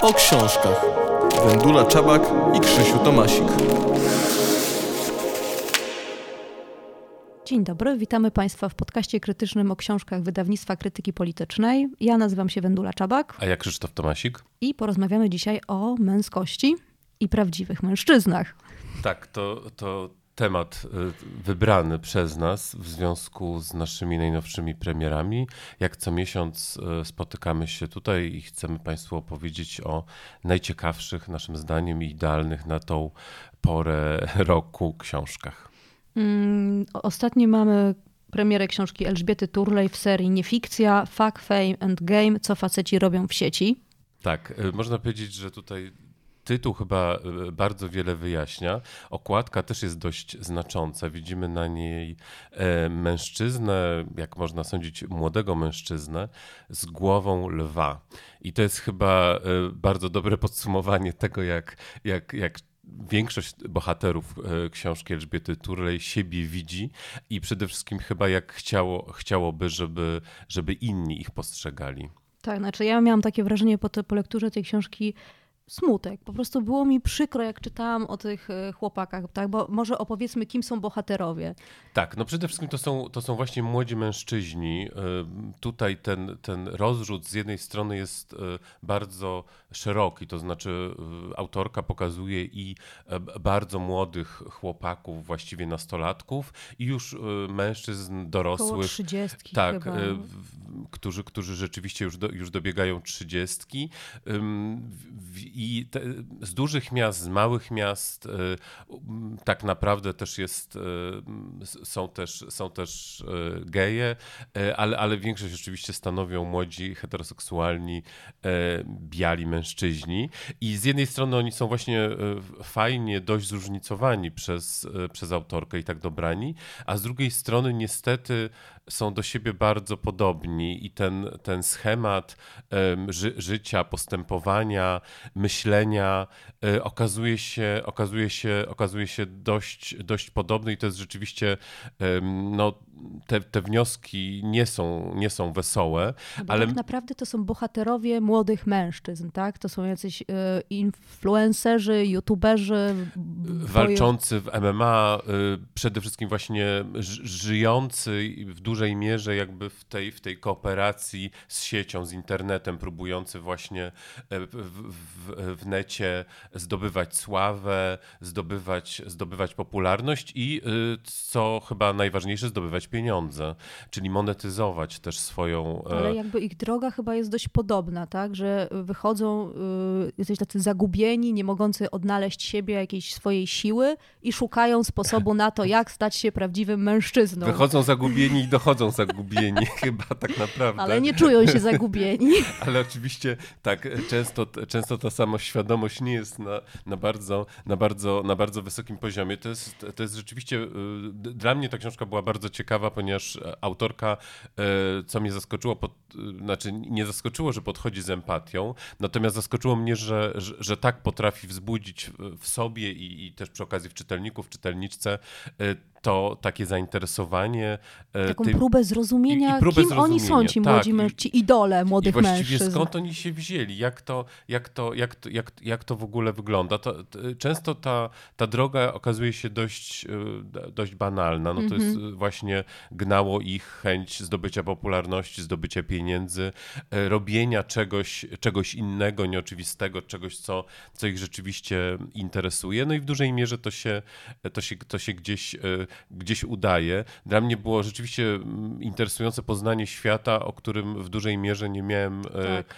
O książkach. Wendula Czabak i Krzysiu Tomasik. Dzień dobry, witamy Państwa w podcaście krytycznym o książkach wydawnictwa krytyki politycznej. Ja nazywam się Wendula Czabak. A ja Krzysztof Tomasik. I porozmawiamy dzisiaj o męskości i prawdziwych mężczyznach. Tak, to, to temat y, wybrany przez nas w związku z naszymi najnowszymi premierami. Jak co miesiąc y, spotykamy się tutaj i chcemy Państwu opowiedzieć o najciekawszych, naszym zdaniem, i idealnych na tą porę roku książkach. Mm, ostatnio mamy premierę książki Elżbiety Turlej w serii Niefikcja, Fuck, Fame and Game, co faceci robią w sieci. Tak, y, można powiedzieć, że tutaj tytuł chyba y, bardzo wiele wyjaśnia. Okładka też jest dość znacząca. Widzimy na niej e, mężczyznę, jak można sądzić, młodego mężczyznę z głową lwa. I to jest chyba e, bardzo dobre podsumowanie tego, jak, jak, jak większość bohaterów e, książki Elżbiety Turley siebie widzi i przede wszystkim chyba jak chciało, chciałoby, żeby, żeby inni ich postrzegali. Tak, znaczy ja miałam takie wrażenie po, te, po lekturze tej książki, smutek. Po prostu było mi przykro, jak czytałam o tych e, chłopakach, tak? Bo może opowiedzmy, kim są bohaterowie. Tak, no przede wszystkim to są, to są właśnie młodzi mężczyźni. E, tutaj ten, ten rozrzut z jednej strony jest e, bardzo szeroki, to znaczy autorka pokazuje i bardzo młodych chłopaków, właściwie nastolatków i już mężczyzn dorosłych. Koło trzydziestki Tak, chyba. Którzy, którzy rzeczywiście już, do, już dobiegają trzydziestki i te, z dużych miast, z małych miast y, tak naprawdę też jest, y, są też, są też y, geje, ale, ale większość oczywiście stanowią młodzi, heteroseksualni, biali mężczyźni. I z jednej strony oni są właśnie fajnie dość zróżnicowani przez, przez autorkę i tak dobrani, a z drugiej strony niestety są do siebie bardzo podobni i ten, ten schemat ży, życia, postępowania, myślenia e, okazuje się, okazuje się, okazuje się dość, dość podobny i to jest rzeczywiście no, te, te wnioski nie są, nie są wesołe. ale tak naprawdę to są bohaterowie młodych mężczyzn, tak? To są jacyś y, influencerzy, youtuberzy. Walczący w MMA, y, przede wszystkim właśnie żyjący w dużej mierze jakby w tej, w tej kooperacji z siecią, z internetem, próbujący właśnie e, w, w, w necie zdobywać sławę, zdobywać, zdobywać popularność i co chyba najważniejsze, zdobywać pieniądze, czyli monetyzować też swoją. E, Ale jakby ich droga chyba jest dość podobna, tak? Że wychodzą, y, jesteś tacy zagubieni, nie mogący odnaleźć siebie, jakiejś swojej siły i szukają sposobu na to, jak stać się prawdziwym mężczyzną. Wychodzą zagubieni i dochodzą zagubieni, chyba tak naprawdę. Ale nie czują się zagubieni. Ale oczywiście tak, często, często ta samoświadomość nie jest na, na, bardzo, na, bardzo, na bardzo wysokim poziomie. To jest, to jest rzeczywiście, y, dla mnie ta książka była bardzo ciekawa ciekawa, ponieważ e, autorka, e, co mnie zaskoczyło, pod, e, znaczy nie zaskoczyło, że podchodzi z empatią, natomiast zaskoczyło mnie, że, że, że tak potrafi wzbudzić w sobie i, i też przy okazji w czytelników, czytelniczce to takie zainteresowanie. E, Taką tym, próbę zrozumienia, i, i próbę kim zrozumienia. oni są, ci tak, młodzi mężczyźni, ci idole młodych i właściwie mężczyzn. skąd oni się wzięli, jak to, jak to, jak to, jak, jak to w ogóle wygląda. To, to, często ta, ta droga okazuje się dość, e, dość banalna. No to jest mhm. właśnie gnało ich chęć zdobycia popularności, zdobycia pieniędzy, e, robienia czegoś, czegoś innego, nieoczywistego, czegoś, co, co ich rzeczywiście interesuje. No i w dużej mierze to się, to się, to się gdzieś gdzieś udaje. Dla mnie było rzeczywiście mm, interesujące poznanie świata, o którym w dużej mierze nie miałem e, tak.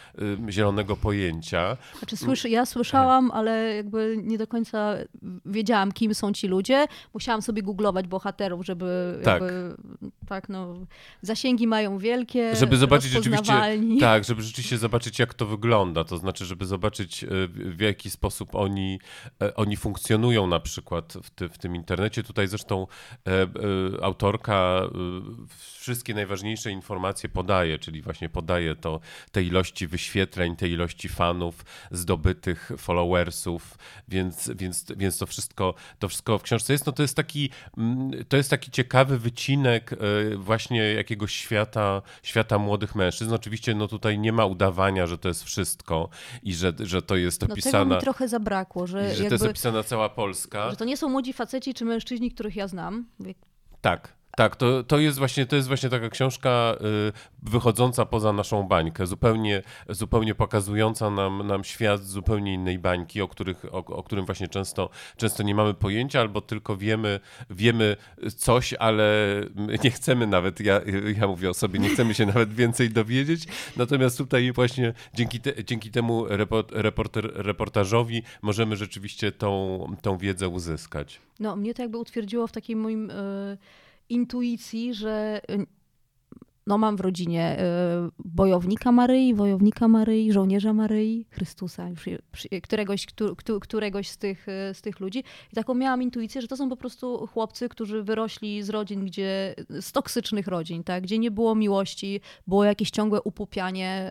zielonego pojęcia. Znaczy, słyszy, ja słyszałam, ale jakby nie do końca wiedziałam, kim są ci ludzie. Musiałam sobie googlować bohaterów, żeby tak, jakby, tak no, zasięgi mają wielkie, żeby zobaczyć rzeczywiście, tak, żeby rzeczywiście zobaczyć, jak to wygląda. To znaczy, żeby zobaczyć, e, w jaki sposób oni, oni funkcjonują na przykład w, ty, w tym internecie. Tutaj zresztą e, e, autorka wszystkie najważniejsze informacje podaje, czyli właśnie podaje to te ilości wyświetleń, te ilości fanów, zdobytych followersów, więc, więc, więc to, wszystko, to wszystko w książce jest. No to jest taki, mm, to jest taki ciekawy wycinek właśnie jakiegoś świata, świata młodych mężczyzn. Oczywiście no tutaj nie ma udawania, że to jest wszystko i że, że to jest opisana... No tego mi trochę zabrakło, że, że jakby, to jest opisana cała Polska. Że to nie są młodzi faceci czy mężczyźni, których ja znam. Tak. Tak, to, to, jest właśnie, to jest właśnie taka książka y, wychodząca poza naszą bańkę, zupełnie, zupełnie pokazująca nam, nam świat zupełnie innej bańki, o, których, o, o którym właśnie często, często nie mamy pojęcia, albo tylko wiemy, wiemy coś, ale nie chcemy nawet, ja, ja mówię o sobie, nie chcemy się nawet więcej dowiedzieć. Natomiast tutaj właśnie dzięki, te, dzięki temu reporter, reportażowi możemy rzeczywiście tą, tą wiedzę uzyskać. No, mnie to jakby utwierdziło w takim moim. Yy intuicji, że y, no mam w rodzinie y, bojownika Maryi, wojownika Maryi, żołnierza Maryi, Chrystusa, już któregoś, któregoś z, tych, y, z tych ludzi. I taką miałam intuicję, że to są po prostu chłopcy, którzy wyrośli z rodzin, gdzie, z toksycznych rodzin, tak? gdzie nie było miłości, było jakieś ciągłe upupianie.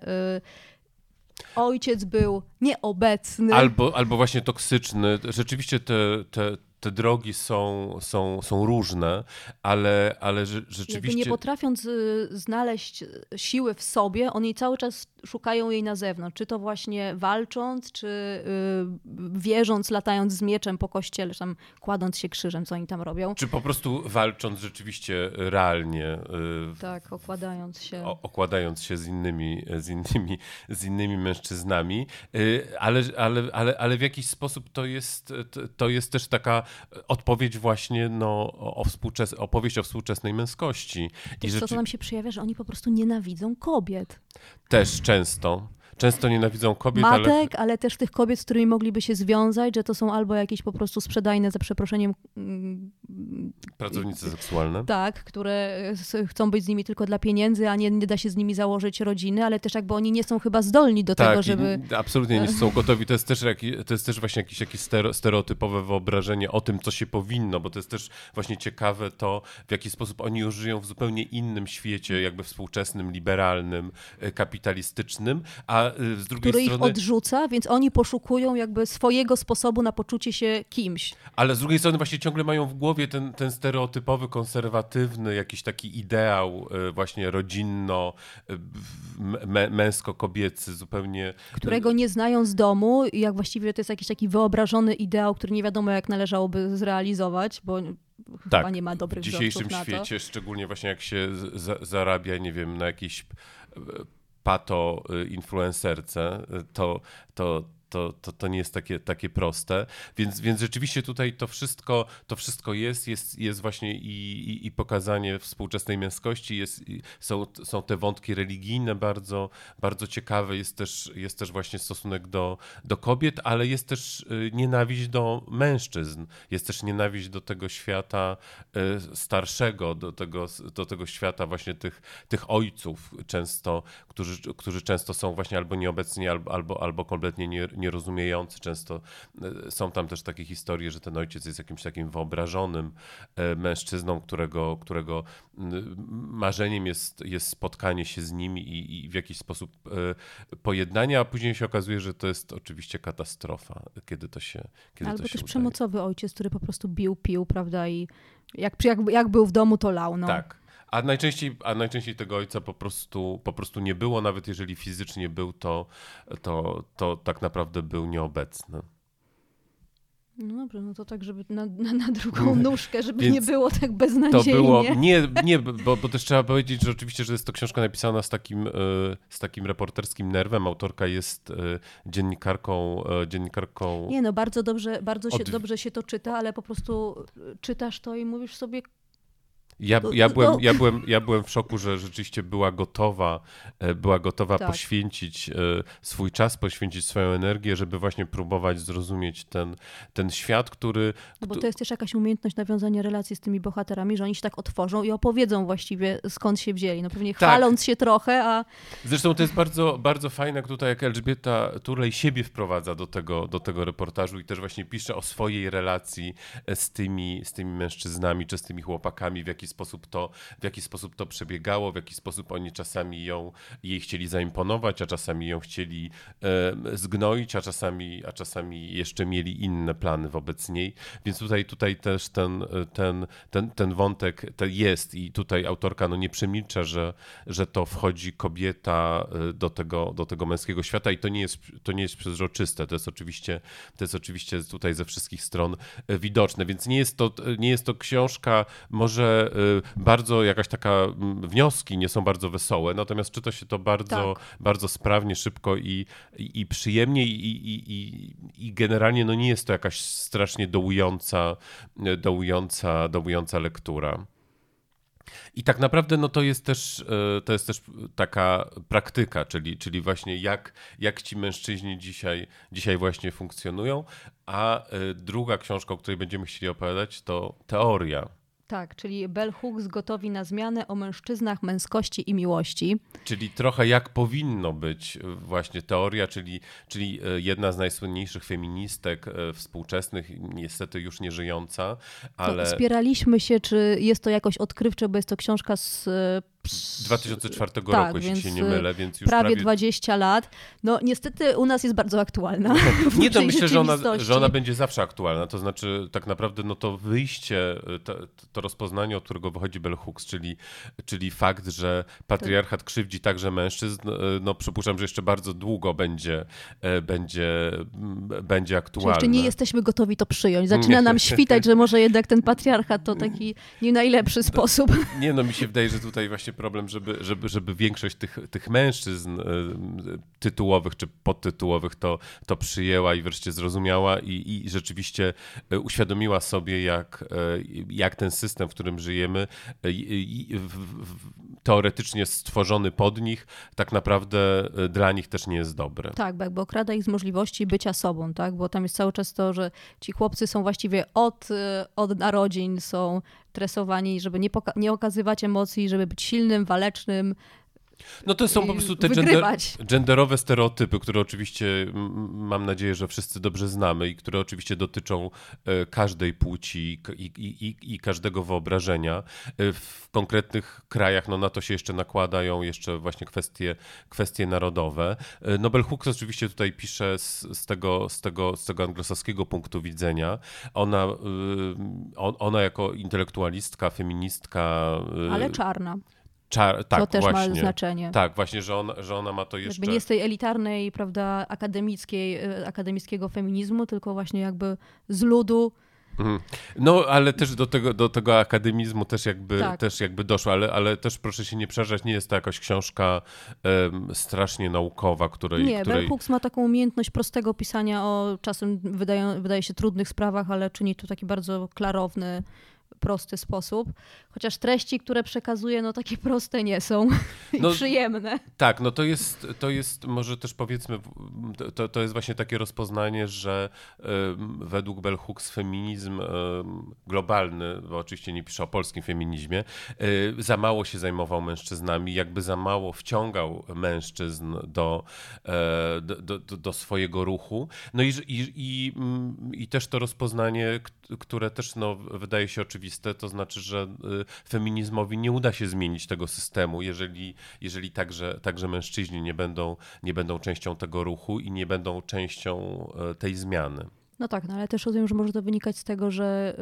Ojciec był nieobecny. Albo, albo właśnie toksyczny. Rzeczywiście te, te te drogi są, są, są różne, ale, ale rzeczywiście... Jakby nie potrafiąc y, znaleźć siły w sobie, oni cały czas szukają jej na zewnątrz. Czy to właśnie walcząc, czy yy, wierząc, latając z mieczem po kościele, czy tam kładąc się krzyżem, co oni tam robią. Czy po prostu walcząc rzeczywiście realnie. Tak, okładając się. Okładając się z innymi, z innymi, z innymi mężczyznami. Ale, ale, ale, ale w jakiś sposób to jest, to jest też taka odpowiedź właśnie no, o współczes- opowieść o współczesnej męskości. I rzeczy... co nam się przejawia, że oni po prostu nienawidzą kobiet. Też często często nienawidzą kobiet, Matek, ale... ale... też tych kobiet, z którymi mogliby się związać, że to są albo jakieś po prostu sprzedajne, za przeproszeniem... Pracownice seksualne. Tak, które chcą być z nimi tylko dla pieniędzy, a nie, nie da się z nimi założyć rodziny, ale też jakby oni nie są chyba zdolni do tak, tego, żeby... absolutnie nie są gotowi. To jest też, to jest też właśnie jakieś, jakieś stereotypowe wyobrażenie o tym, co się powinno, bo to jest też właśnie ciekawe to, w jaki sposób oni już żyją w zupełnie innym świecie, jakby współczesnym, liberalnym, e, kapitalistycznym, a z drugiej który strony... ich odrzuca, więc oni poszukują jakby swojego sposobu na poczucie się kimś. Ale z drugiej strony właśnie ciągle mają w głowie ten, ten stereotypowy, konserwatywny, jakiś taki ideał y, właśnie rodzinno, y, męsko-kobiecy, zupełnie... Którego nie znają z domu i jak właściwie to jest jakiś taki wyobrażony ideał, który nie wiadomo jak należałoby zrealizować, bo tak, nie ma dobrych W dzisiejszym świecie, szczególnie właśnie jak się zarabia, nie wiem, na jakiś pato y, influencerce, y, to, to, to, to, to nie jest takie, takie proste. Więc, więc rzeczywiście tutaj to wszystko, to wszystko jest, jest, jest właśnie i, i, i pokazanie współczesnej męskości, jest, są, są te wątki religijne bardzo, bardzo ciekawe, jest też, jest też właśnie stosunek do, do kobiet, ale jest też y, nienawiść do mężczyzn, jest też nienawiść do tego świata y, starszego, do tego, do tego świata właśnie tych, tych ojców często, którzy, którzy często są właśnie albo nieobecni, albo, albo, albo kompletnie nie, nierozumiejący. Często e, są tam też takie historie, że ten ojciec jest jakimś takim wyobrażonym e, mężczyzną, którego, którego marzeniem jest, jest spotkanie się z nimi i, i w jakiś sposób e, pojednanie, a później się okazuje, że to jest oczywiście katastrofa, kiedy to się kiedy Albo to też się przemocowy ojciec, który po prostu bił, pił, prawda, i jak, jak, jak był w domu, to lał. No. Tak. A najczęściej, a najczęściej tego ojca po prostu, po prostu nie było, nawet jeżeli fizycznie był, to, to, to tak naprawdę był nieobecny. No dobrze, no to tak, żeby na, na, na drugą nóżkę, żeby nie było tak beznadziejnie. To było, nie, nie bo, bo też trzeba powiedzieć, że oczywiście, że jest to książka napisana z takim, e, z takim reporterskim nerwem. Autorka jest e, dziennikarką, e, dziennikarką. Nie, no bardzo dobrze, bardzo się, od... dobrze się to czyta, ale po prostu czytasz to i mówisz sobie, Ja, To- ja, to- byłem, to- ja, byłem, ja byłem w szoku, że rzeczywiście była gotowa, e, była gotowa Tak. poświęcić e, swój czas, poświęcić swoją energię, żeby właśnie próbować zrozumieć ten, ten świat, który. No bo to jest też jakaś umiejętność nawiązania relacji z tymi bohaterami, że oni się tak otworzą i opowiedzą właściwie skąd się wzięli. No pewnie Tak. chwaląc się trochę, a Zresztą to jest bardzo, bardzo fajne jak tutaj, jak Elżbieta Turlej siebie wprowadza do tego, do tego reportażu i też właśnie pisze o swojej relacji e, z tymi, z tymi mężczyznami czy z tymi chłopakami, w jaki sposób to, w jaki sposób to przebiegało, w jaki sposób oni czasami ją, jej chcieli zaimponować, a czasami ją chcieli e, zgnoić, a czasami, a czasami jeszcze mieli inne plany wobec niej. Więc tutaj, tutaj też ten, ten, ten, ten wątek te jest i tutaj autorka no nie przemilcza, że, że to wchodzi kobieta y, do tego, do tego męskiego świata i to nie jest, to nie jest przezroczyste. To jest oczywiście, to jest oczywiście tutaj ze wszystkich stron y, widoczne, więc nie jest to, nie jest to książka może bardzo jakaś taka mm, wnioski nie są bardzo wesołe, natomiast czyta się to bardzo, bardzo sprawnie, szybko i, i, i przyjemnie i, i, i, i generalnie no nie jest to jakaś strasznie dołująca, dołująca, dołująca lektura. I tak naprawdę no to jest też, e, to jest też taka praktyka, czyli, czyli właśnie jak, jak ci mężczyźni dzisiaj, dzisiaj właśnie funkcjonują. A druga książka, o której będziemy chcieli opowiadać, to teoria. Tak, czyli Bell Hooks gotowi na zmianę o mężczyznach, męskości i miłości. Czyli trochę jak powinno być e, właśnie teoria, czyli, czyli e, jedna z najsłynniejszych feministek e, współczesnych, niestety już nie żyjąca, ale To Spieraliśmy się, czy jest to jakoś odkrywcze, bo jest to książka z 2004 Tak, roku, jeśli się nie mylę, więc już prawie, prawie 20 lat. No niestety u nas jest bardzo aktualna. w Nie, to myślę, że ona, że ona będzie zawsze aktualna. To znaczy, tak naprawdę, no to wyjście, to, to rozpoznanie, od którego wychodzi Bell Hooks, czyli, czyli fakt, że patriarchat krzywdzi także mężczyzn, e, no przypuszczam, że jeszcze bardzo długo będzie, e, będzie, będzie aktualne. jeszcze nie jesteśmy gotowi to przyjąć. Zaczyna nam świtać, że może jednak ten patriarchat to taki nie najlepszy sposób. Nie, no mi się wydaje, że tutaj właśnie problem, żeby, żeby, żeby większość tych, tych mężczyzn e, tytułowych czy podtytułowych to, to przyjęła i wreszcie zrozumiała i, i rzeczywiście e, uświadomiła sobie, jak, e, jak ten system, w którym żyjemy, teoretycznie stworzony pod nich, tak naprawdę dla nich też nie jest dobry. Tak, bo okrada ich z możliwości bycia sobą, tak? Bo tam jest cały czas to, że ci chłopcy są właściwie od, od narodzin, są tresowani, żeby nie, nie okazywać emocji, żeby być silnym, walecznym, No to są po prostu te gender, genderowe stereotypy, które oczywiście mam nadzieję, że wszyscy dobrze znamy i które oczywiście dotyczą e, każdej płci i, i, i, i każdego wyobrażenia. E, W konkretnych krajach no, na to się jeszcze nakładają jeszcze właśnie kwestie, kwestie narodowe. E, Nobel Hooks oczywiście tutaj pisze z, z, tego, z, tego, z tego anglosaskiego punktu widzenia. Ona, on- ona jako intelektualistka, feministka... ale czarna. Czar, tak, to też właśnie. ma znaczenie. Tak, właśnie, że ona, że ona ma to jeszcze. Jakby nie z tej elitarnej, prawda, akademickiej, y, akademickiego feminizmu, tylko właśnie jakby z ludu. Mhm. No, ale też do tego, do tego akademizmu też jakby, Tak. też jakby doszło, ale, ale też proszę się nie przerażać, nie jest to jakaś książka em, strasznie naukowa, której. Nie, której... Bell Hooks ma taką umiejętność prostego pisania o czasem wydają, wydaje się trudnych sprawach, ale czyni to taki bardzo klarowny, prosty sposób. Chociaż treści, które przekazuje, no takie proste nie są i No, przyjemne. Tak, no to jest, to jest może też powiedzmy, to, to jest właśnie takie rozpoznanie, że według Bell Hooks feminizm em, globalny, bo oczywiście nie pisze o polskim feminizmie, e, za mało się zajmował mężczyznami, jakby za mało wciągał mężczyzn do, e, do, do, do- swojego ruchu. No i, i, i, mm, i też to rozpoznanie, które też no, wydaje się oczywiste, to znaczy, że y, feminizmowi nie uda się zmienić tego systemu, jeżeli, jeżeli także, także mężczyźni nie będą, nie będą częścią tego ruchu i nie będą częścią e, tej zmiany. No tak, no ale też rozumiem, że może to wynikać z tego, że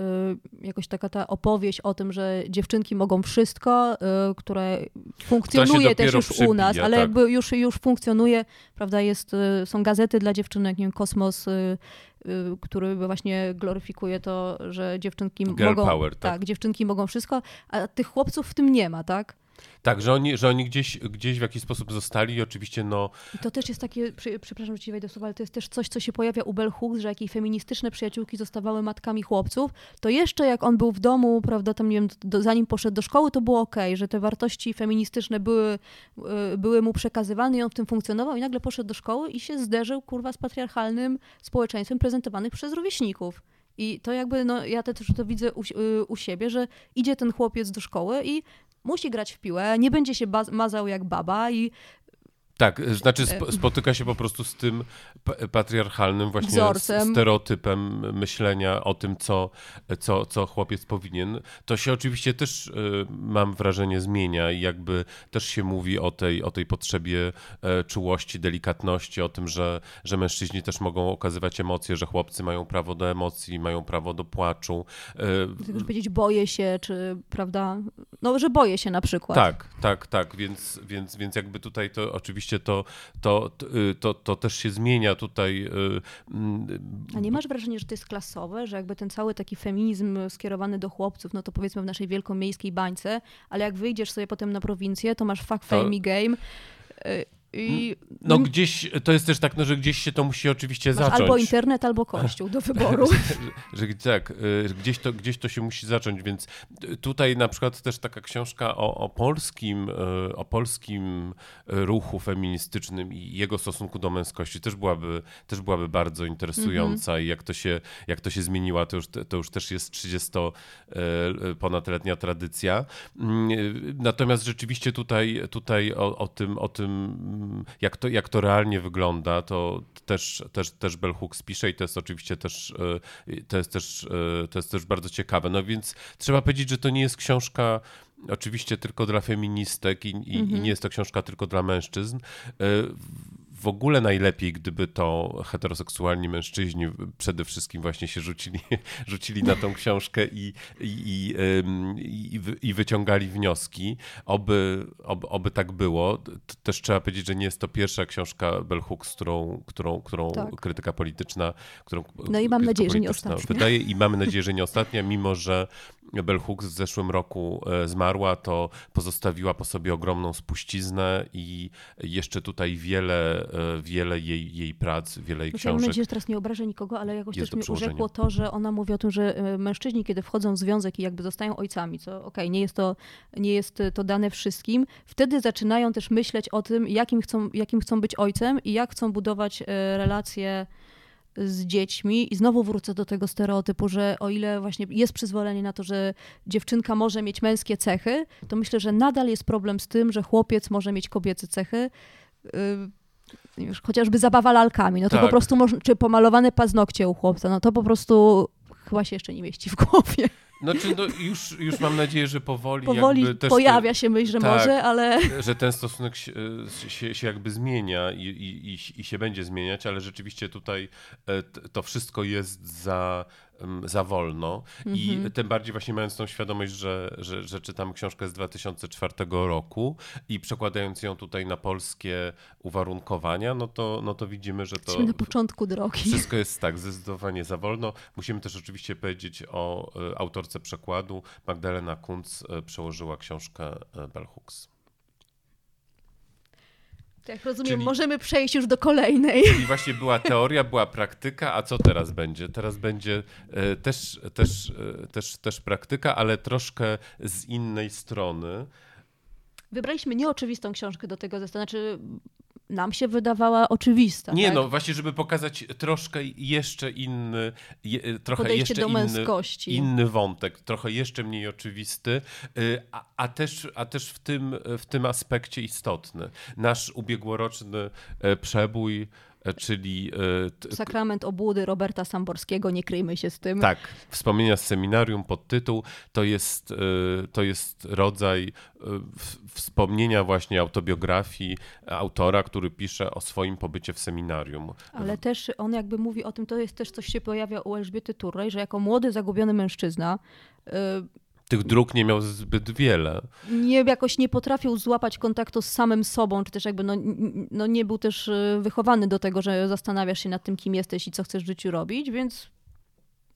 y, jakoś taka ta opowieść o tym, że dziewczynki mogą wszystko, y, które funkcjonuje też już u nas, ale tak. jakby już, już funkcjonuje, prawda, jest, y, są gazety dla dziewczynek, nie wiem, Kosmos, y, y, który właśnie gloryfikuje to, że dziewczynki Girl mogą... power, tak. tak, dziewczynki mogą wszystko, a tych chłopców w tym nie ma, tak? Tak, że oni, że oni gdzieś, gdzieś w jakiś sposób zostali i oczywiście no... I to też jest takie, przepraszam, że ci wejdę ale to jest też coś, co się pojawia u Bell Hooks, że jak jej feministyczne przyjaciółki zostawały matkami chłopców, to jeszcze jak on był w domu, prawda, tam nie wiem, do, zanim poszedł do szkoły, to było okej, że te wartości feministyczne były, y, były mu przekazywane i on w tym funkcjonował i nagle poszedł do szkoły i się zderzył, kurwa, z patriarchalnym społeczeństwem prezentowanych przez rówieśników. I to jakby, no ja też to widzę u, y, u siebie, że idzie ten chłopiec do szkoły i musi grać w piłę, nie będzie się mazał jak baba i Tak, znaczy sp- spotyka się po prostu z tym pa- patriarchalnym właśnie Wzorcem. stereotypem myślenia o tym, co, co, co chłopiec powinien. To się oczywiście też, mam wrażenie, zmienia i jakby też się mówi o tej, o tej potrzebie e, czułości, delikatności, o tym, że, że mężczyźni też mogą okazywać emocje, że chłopcy mają prawo do emocji, mają prawo do płaczu. E, tylko już powiedzieć boję się, czy prawda, no że boję się na przykład. Tak, tak, tak, więc, więc, więc jakby tutaj to oczywiście to, to, to, y, to, to też się zmienia tutaj. y, mm, A nie masz wrażenia, że to jest klasowe, że jakby ten cały taki feminizm skierowany do chłopców, no to powiedzmy w naszej wielkomiejskiej bańce, ale jak wyjdziesz sobie potem na prowincję, to masz fuck, fame i game y, i No gdzieś, to jest też tak, no, że gdzieś się to musi oczywiście masz zacząć. albo internet, albo kościół do wyboru. że, że tak, y, gdzieś to, gdzieś to się musi zacząć, więc y, tutaj na przykład też taka książka o, o polskim, y, o polskim ruchu feministycznym i jego stosunku do męskości też byłaby, też byłaby bardzo interesująca i jak to się, jak to się zmieniła, to już, to już też jest 30 ponadletnia tradycja. Mm, y, Natomiast rzeczywiście tutaj, tutaj o, o tym, o tym jak, to, jak to realnie wygląda, to też, też, też Bell Hooks pisze i to jest oczywiście też, y, to jest też, y, to jest też bardzo ciekawe. No więc trzeba powiedzieć, że to nie jest książka oczywiście tylko dla feministek i, i, i nie jest to książka tylko dla mężczyzn. W ogóle najlepiej, gdyby to heteroseksualni mężczyźni przede wszystkim właśnie się rzucili, rzucili na tą książkę i, i, i, i, wy- i wyciągali wnioski. Oby, oby, oby tak było. Też trzeba powiedzieć, że nie jest to pierwsza książka Bell Hooks, którą, którą, którą Tak. krytyka polityczna, którą No i mam nadzieję, że nie ostatnia. Wydaje i mamy nadzieję, że nie ostatnia, mimo że Bell Hooks w zeszłym roku e, zmarła, to pozostawiła po sobie ogromną spuściznę i jeszcze tutaj wiele, wiele jej, jej prac, wiele jej Znaczy, ja mam książek. nadzieję, że teraz nie obrażę nikogo, ale jakoś też przełożenia. urzekło to, że ona mówi o tym, że y, mężczyźni, kiedy wchodzą w związek i jakby zostają ojcami, co okej, nie, jest to, nie jest to dane wszystkim, wtedy zaczynają też myśleć o tym, jakim chcą, jakim chcą być ojcem i jak chcą budować y, relacje z dziećmi i znowu wrócę do tego stereotypu, że o ile właśnie jest przyzwolenie na to, że dziewczynka może mieć męskie cechy, to myślę, że nadal jest problem z tym, że chłopiec może mieć kobiece cechy. Chociażby zabawa lalkami, no to Tak. po prostu czy pomalowane paznokcie u chłopca, no to po prostu chyba się jeszcze nie mieści w głowie. Znaczy, no, już, już mam nadzieję, że powoli, Powoli pojawia się myśl, że tak. może, ale że ten stosunek się, się, się jakby zmienia i, i, i, się będzie zmieniać, ale rzeczywiście tutaj e, to wszystko jest za, za wolno i Mhm. tym bardziej właśnie mając tą świadomość, że, że, że czytam książkę z 2004 roku i przekładając ją tutaj na polskie uwarunkowania, no to, no to widzimy, że to jesteśmy na początku drogi. wszystko jest tak, zdecydowanie za wolno. Musimy też oczywiście powiedzieć o e, autorce przekładu. Magdalena Kunc e, przełożyła książkę e, Bell Hooks. To Jak rozumiem, Czyli- możemy przejść już do kolejnej. I właśnie była teoria, była praktyka, a co teraz będzie? Teraz będzie e, też, też, też, też praktyka, ale troszkę z innej strony. Wybraliśmy nieoczywistą książkę do tego zestawu, znaczy nam się wydawała oczywista. Nie, tak? no właśnie, żeby pokazać troszkę jeszcze inny, je, trochę Podejście jeszcze inny, inny wątek, trochę jeszcze mniej oczywisty, y, a, a, też, a też w tym, w tym aspekcie istotny. Nasz ubiegłoroczny e, przebój, czyli e, Sakrament obłudy Roberta Samborskiego, nie kryjmy się z tym. tak, wspomnienia z seminarium, podtytuł, to jest, e, to jest rodzaj e, wspomnienia właśnie autobiografii autora, który pisze o swoim pobycie w seminarium. Ale też on jakby mówi o tym, to jest też coś się pojawia u Elżbiety Turlej, że jako młody, zagubiony mężczyzna Tych dróg nie miał zbyt wiele. nie, jakoś nie potrafił złapać kontaktu z samym sobą, czy też jakby no, no nie był też y, wychowany do tego, że zastanawiasz się nad tym, kim jesteś i co chcesz w życiu robić, więc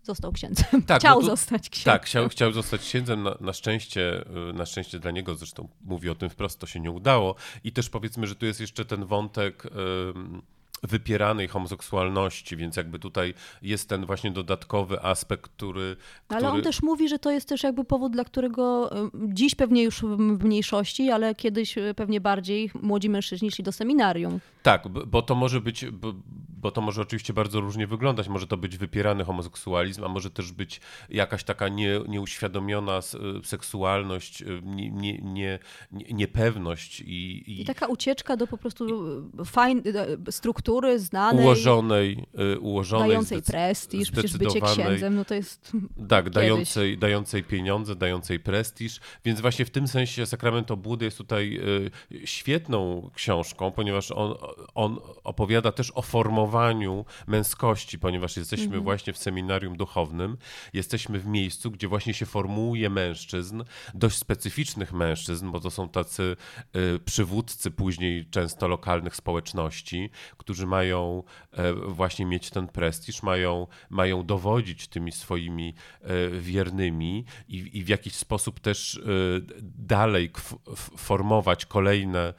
został księdzem. Tak, chciał to- zostać księdzem. Tak, chciał, chciał zostać księdzem. Na, na, szczęście, y, na szczęście dla niego, zresztą mówi o tym wprost, to się nie udało. I też powiedzmy, że tu jest jeszcze ten wątek ym, wypieranej homoseksualności, więc jakby tutaj jest ten właśnie dodatkowy aspekt, który. Ale który... on też mówi, że to jest też jakby powód, dla którego dziś pewnie już w mniejszości, ale kiedyś y, pewnie bardziej młodzi mężczyźni szli do seminarium. Tak, bo to może być, bo, bo to może oczywiście bardzo różnie wyglądać. Może to być wypierany homoseksualizm, a może też być jakaś taka nie, nieuświadomiona s- seksualność, y, nie, nie, nie, nie, niepewność i, i, I taka ucieczka do po prostu fajn, y, struktury znanej, ułożonej, y, ułożonej dającej prestiż, przecież bycie księdzem, no to jest... Tak, dającej, dającej pieniądze, dającej prestiż. Więc właśnie w tym sensie Sakrament Obłudy jest tutaj y, świetną książką, ponieważ on, on opowiada też o formowaniu męskości, ponieważ jesteśmy Mhm. właśnie w seminarium duchownym, jesteśmy w miejscu, gdzie właśnie się formułuje mężczyzn, dość specyficznych mężczyzn, bo to są tacy y, przywódcy później często lokalnych społeczności, którzy mają e, właśnie mieć ten prestiż, mają, mają dowodzić tymi swoimi e, wiernymi i, i w jakiś sposób też e, dalej formować kolejne,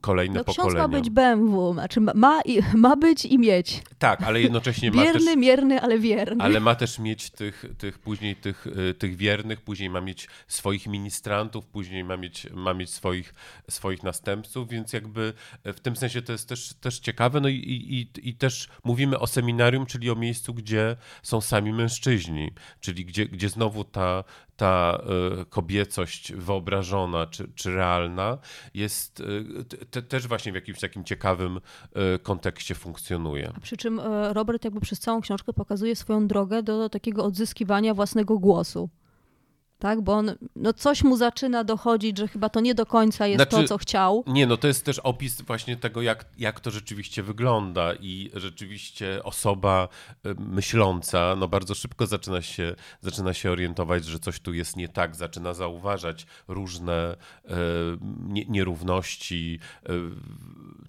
kolejne No ksiądz pokolenia. ma być BMW, znaczy ma, i, ma być i mieć. Tak, ale jednocześnie ma też... Bierny, mierny, ale wierny. Ale ma też mieć tych, tych później tych, tych wiernych, później ma mieć swoich ministrantów, później ma mieć, ma mieć swoich, swoich następców, więc jakby w tym sensie to jest też, też ciekawe. No i, i, i też mówimy o seminarium, czyli o miejscu, gdzie są sami mężczyźni, czyli gdzie, gdzie znowu ta, ta y, kobiecość wyobrażona czy, czy realna jest y, te, też właśnie w jakimś takim ciekawym y, kontekście funkcjonuje. Przy czym e, Robert jakby przez całą książkę pokazuje swoją drogę do takiego odzyskiwania własnego głosu. Tak, bo on, no coś mu zaczyna dochodzić, że chyba to nie do końca jest Znaczy- to, co chciał. Nie, no to jest też opis właśnie tego, jak, jak to rzeczywiście wygląda i rzeczywiście osoba y, myśląca, no bardzo szybko zaczyna się, zaczyna się orientować, że coś tu jest nie tak, zaczyna zauważać różne nie, nierówności, y,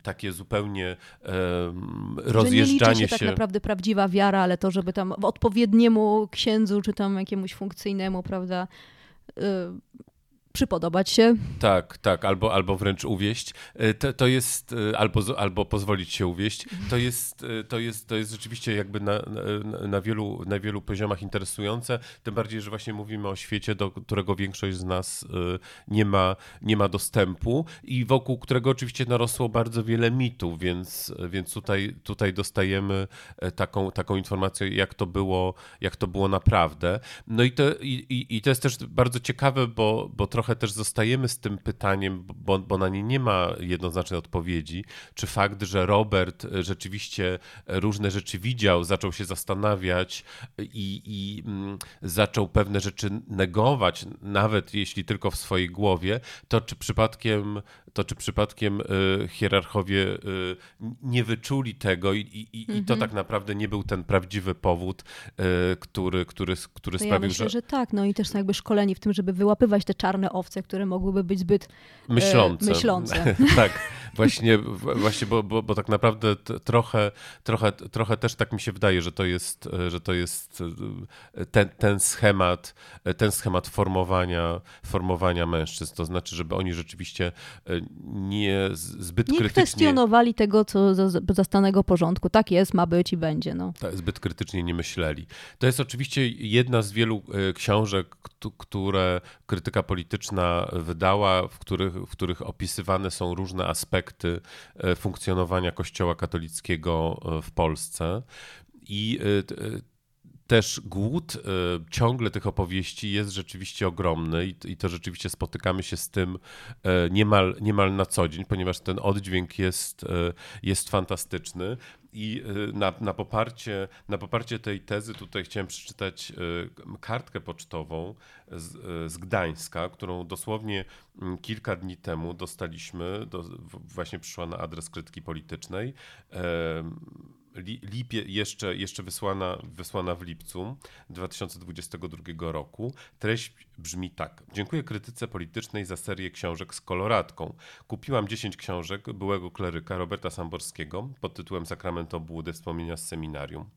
takie zupełnie y, Że nie liczy rozjeżdżanie się, tak naprawdę prawdziwa wiara, ale to, żeby tam w odpowiedniemu księdzu, czy tam jakiemuś funkcyjnemu, prawda, y, przypodobać się. Tak, tak, albo, albo wręcz uwieść. E, To, to jest, e, albo, albo pozwolić się uwieść. To jest, e, to jest, to jest rzeczywiście jakby na, na, na, wielu, na wielu poziomach interesujące, tym bardziej, że właśnie mówimy o świecie, do którego większość z nas nie ma, nie ma dostępu i wokół którego oczywiście narosło bardzo wiele mitów, więc, więc tutaj, tutaj dostajemy e, taką, taką informację, jak to było, jak to było naprawdę. No i to, i, i to jest też bardzo ciekawe, bo, bo trochę też zostajemy z tym pytaniem, bo, bo na nie nie ma jednoznacznej odpowiedzi, czy fakt, że Robert e, rzeczywiście różne rzeczy widział, zaczął się zastanawiać i, i mm, zaczął pewne rzeczy negować, nawet jeśli tylko w swojej głowie, to czy przypadkiem, to czy przypadkiem y, hierarchowie y, nie wyczuli tego i, i, i Mhm. to tak naprawdę nie był ten prawdziwy powód, y, który, który, który To ja sprawił, myślę, że że tak, no i też są jakby szkoleni w tym, żeby wyłapywać te czarne owce, które mogłyby być zbyt myślące. e, myślące. tak, właśnie, właśnie bo, bo, bo tak naprawdę trochę, trochę, trochę też tak mi się wydaje, że to jest, że to jest e, ten, ten schemat, e, ten schemat formowania, formowania mężczyzn. To znaczy, żeby oni rzeczywiście nie zbyt Nie krytycznie kwestionowali tego, co za- zastanego porządku. Tak jest, ma być i będzie. No. tak, zbyt krytycznie nie myśleli. To jest oczywiście jedna z wielu e, książek, któ- które krytyka polityczna wydała, w których, w których opisywane są różne aspekty e, funkcjonowania Kościoła katolickiego e, w Polsce. I też głód e, ciągle tych opowieści jest rzeczywiście ogromny i, i to rzeczywiście spotykamy się z tym e, niemal, niemal na co dzień, ponieważ ten oddźwięk jest, e, jest fantastyczny. I e, na, na, poparcie, na poparcie tej tezy tutaj chciałem przeczytać e, kartkę pocztową z, e, z Gdańska, którą dosłownie mm, kilka dni temu dostaliśmy, do, właśnie przyszła na adres krytyki politycznej. Lipie, jeszcze, jeszcze wysłana, wysłana w lipcu 2022 roku. Treść brzmi tak. Dziękuję krytyce politycznej za serię książek z koloratką. Kupiłam 10 książek byłego kleryka Roberta Samborskiego pod tytułem Sakrament obłudy wspomnienia z seminarium.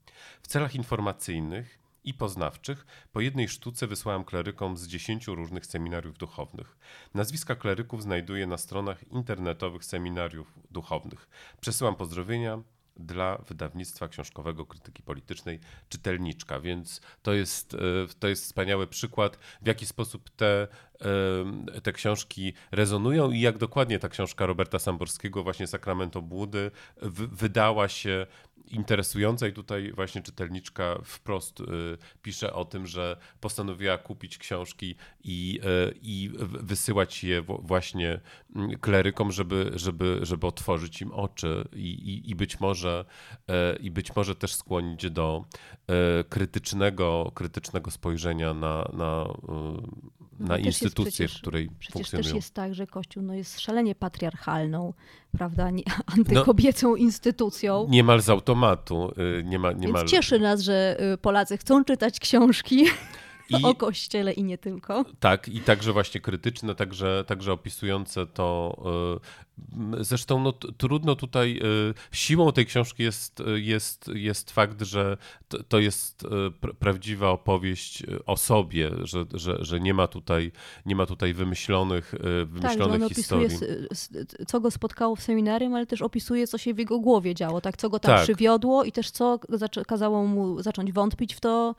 W celach informacyjnych i poznawczych. Po jednej sztuce wysłałem klerykom z dziesięciu różnych seminariów duchownych. Nazwiska kleryków znajduję na stronach internetowych seminariów duchownych. Przesyłam pozdrowienia dla wydawnictwa książkowego krytyki politycznej czytelniczka, więc to jest, e, to jest wspaniały przykład, w jaki sposób te, e, te książki rezonują i jak dokładnie ta książka Roberta Samborskiego, właśnie Sakrament Obłudy, w, wydała się interesująca i tutaj właśnie czytelniczka wprost y, pisze o tym, że postanowiła kupić książki i, y, i wysyłać je właśnie mm, klerykom, żeby, żeby, żeby otworzyć im oczy i, i, i być może y, i być może też skłonić do krytycznego, krytycznego spojrzenia na, na, No na instytucję, przecież- w której Przecież funkcjonują. też jest tak, że Kościół no, jest szalenie patriarchalną, prawda, nie, No, antykobiecą instytucją. Niemal z automatu, y, niemal, niemal... Więc cieszy nas, że y, Polacy chcą czytać książki I- o Kościele i nie tylko. Tak, i także właśnie krytyczne, także, także opisujące to. Zresztą no, trudno tutaj, y, siłą tej książki jest, y, jest, jest fakt, że to, jest y, pr- prawdziwa opowieść o sobie, że, że, że nie, ma tutaj, nie ma tutaj wymyślonych, Tak, wymyślonych on opisuje, historii. s- co go spotkało w seminarium, ale też opisuje, co się w jego głowie działo, tak? co go tam Tak. przywiodło i też co kazało mu zacząć wątpić w to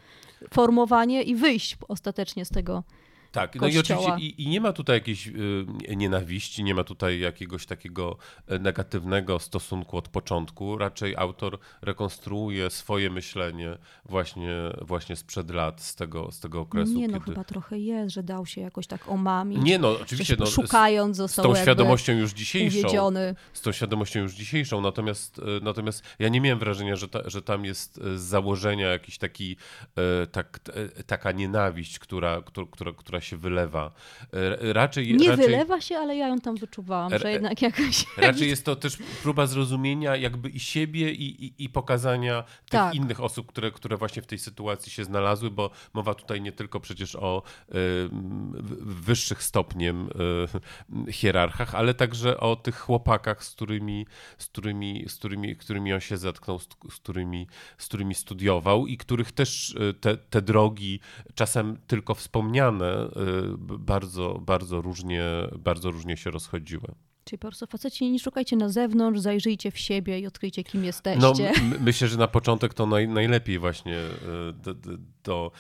formowanie i wyjść ostatecznie z tego. Tak, no i oczywiście i, i nie ma tutaj jakiejś y, nienawiści, nie ma tutaj jakiegoś takiego e, negatywnego stosunku od początku. Raczej autor rekonstruuje swoje myślenie właśnie, właśnie sprzed lat, z tego, z tego okresu. nie no, kiedy... chyba trochę jest, że dał się jakoś tak omamić. Nie no, oczywiście no, z, szukając z został tą jakby świadomością już dzisiejszą. uwiedziony. z tą świadomością już dzisiejszą, natomiast, e, natomiast ja nie miałem wrażenia, że, ta, że tam jest e, z założenia jakiś taki, tak, taka nienawiść, która, która, która, która się wylewa. E, Raczej, Nie raczej, wylewa się, ale ja ją tam wyczuwałam, że jednak jakaś... Raczej jest to też próba zrozumienia jakby i siebie i, i, i pokazania tych Tak. innych osób, które, które właśnie w tej sytuacji się znalazły, bo mowa tutaj nie tylko przecież o y, wyższych stopniem y, hierarchach, ale także o tych chłopakach, z którymi, z którymi, z którymi, którymi on się zetknął, z, z, którymi, z którymi studiował i których też te, te drogi, czasem tylko wspomniane, bardzo, bardzo, różnie, bardzo różnie się rozchodziły. Czyli po prostu faceci nie szukajcie na zewnątrz, zajrzyjcie w siebie i odkryjcie, kim No, jesteście. m- myślę, że na początek to naj, najlepiej właśnie do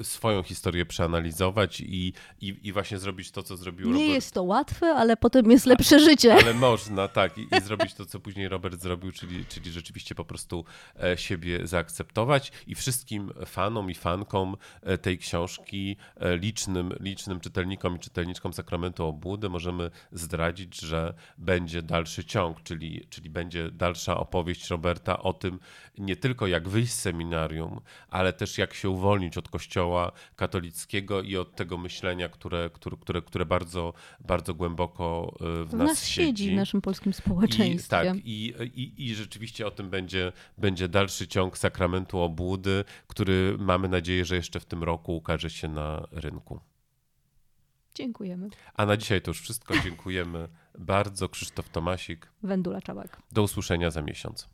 e, swoją historię przeanalizować i, i, i właśnie zrobić to, co zrobił nie Robert. jest to łatwe, ale potem jest lepsze życie. Ale można, tak, i, i zrobić to, co później Robert zrobił, czyli, czyli rzeczywiście po prostu e, siebie zaakceptować i wszystkim fanom i fankom e, tej książki, licznym, licznym czytelnikom i czytelniczkom Sakramentu Obłudy możemy zdradzić, że będzie dalszy ciąg, czyli, czyli będzie dalsza opowieść Roberta o tym nie tylko jak wyjść z seminarium, ale też jak się uwolnić od kościoła katolickiego i od tego myślenia, które, które, które, które bardzo, bardzo głęboko e, w, W nas siedzi w naszym polskim i, społeczeństwie. tak, i, i, i rzeczywiście o tym będzie, będzie dalszy ciąg sakramentu obłudy, który mamy nadzieję, że jeszcze w tym roku ukaże się na rynku. Dziękujemy. A na dzisiaj to już wszystko. Dziękujemy bardzo. Krzysztof Tomasik. Wendula Czabak. Do usłyszenia za miesiąc.